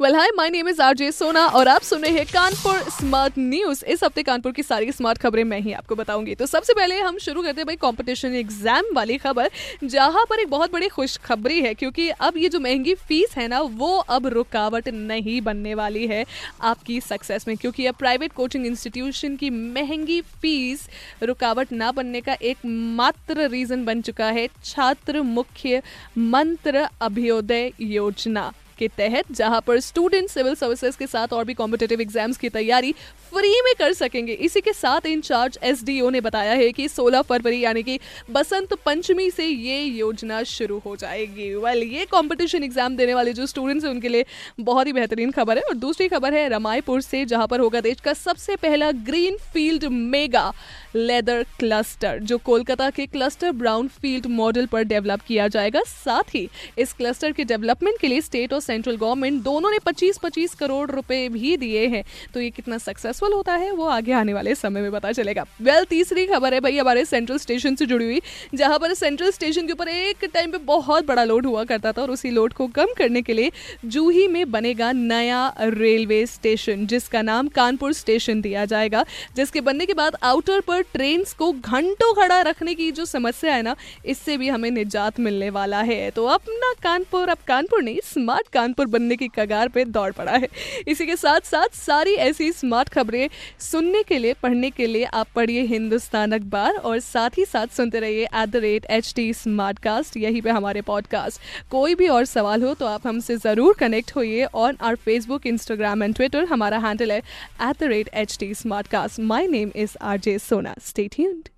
well hi my name is RJ Sona और आप सुन रहे हैं कानपुर स्मार्ट न्यूज़ इस हफ़्ते कानपुर की सारी स्मार्ट खबरें मैं ही आपको बताऊँगी। तो सबसे पहले हम शुरू करते हैं भाई कंपटीशन एग्ज़ाम वाली खबर, जहाँ पर एक बहुत बड़ी खुशखबरी है, क्योंकि अब ये जो महँगी फ़ीस है ना, वो अब रुकावट नहीं बनने वाली है आपकी सक्सेस में, क्योंकि अब प्राइवेट कोचिंग इंस्टीट्यूशन की महँगी फ़ीस रुकावट ना बनने का एक मात्र रीजन बन चुका है छात्र मुख्य मंत्र अभ्योदय योजना। के तहत, जहाँ पर स्टूडेंट सिविल सर्विसेज़ के साथ और भी कॉम्पिटेटिव एग्ज़ाम्स की तैयारी फ्री में कर सकेंगे। इसी के साथ इंचार्ज एस ने बताया है कि 16 फरवरी यानी कि बसंत पंचमी से ये योजना शुरू हो जाएगी। वेल ये कॉम्पिटिशन एग्ज़ाम देने वाले जो स्टूडेंट्स हैं, उनके लिए बहुत ही बेहतरीन खबर है। और दूसरी खबर है, रमायपुर से जहाँ पर होगा देश का सबसे पहला green field mega leather cluster जो कोलकाता के क्लस्टर ब्राउन फ़ील्ड मॉडल पर डेवलप किया जाएगा। साथ ही इस क्लस्टर के डेवलपमेंट के लिए स्टेट और सेंट्रल गवर्नमेंट दोनों ने 25-25 करोड़ रुपए भी दिए हैं। तो ये कितना सक्सेसफुल होता है वो आगे आने वाले समय में पता चलेगा। वेल well, तीसरी खबर है भाई हमारे सेंट्रल स्टेशन से जुड़ी हुई जहाँ पर सेंट्रल स्टेशन के ऊपर एक टाइम पे बहुत बड़ा लोड हुआ करता था और उसी लोड को कम करने के लिए जूही में बनेगा नया रेलवे स्टेशन जिसका नाम कानपुर स्टेशन दिया जाएगा जिसके बनने के बाद आउटर पर ट्रेन को घंटों खड़ा रखने की जो समस्या है ना इससे भी हमें निजात मिलने वाला है। तो अपना कानपुर अब कानपुर नहीं स्मार्ट कानपुर बनने की कगार पे दौड़ पड़ा है। इसी के साथ साथ सारी ऐसी स्मार्ट खबरें सुनने के लिए, पढ़ने के लिए आप पढ़िए हिंदुस्तान अखबार और साथ ही साथ सुनते रहिए at the rate H T Smartcast यहीं पे हमारे पॉडकास्ट कोई भी और सवाल हो तो आप हमसे ज़रूर कनेक्ट होइए on our Facebook Instagram and Twitter हमारा हैंडल है at the rate H T Smartcast my name is R J Sona state